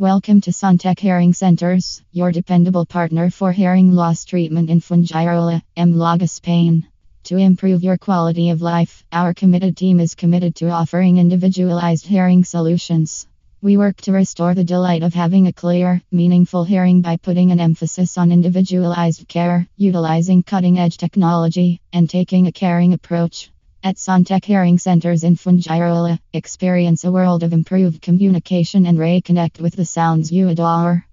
Welcome to Sontec Hearing Centers, your dependable partner for hearing loss treatment in Fuengirola, Malaga, Spain. To improve your quality of life, our committed team is committed to offering individualized hearing solutions. We work to restore the delight of having a clear, meaningful hearing by putting an emphasis on individualized care, utilizing cutting edge technology, and taking a caring approach. At Sontec Hearing Centers in Fuengirola, experience a world of improved communication and reconnect with the sounds you adore.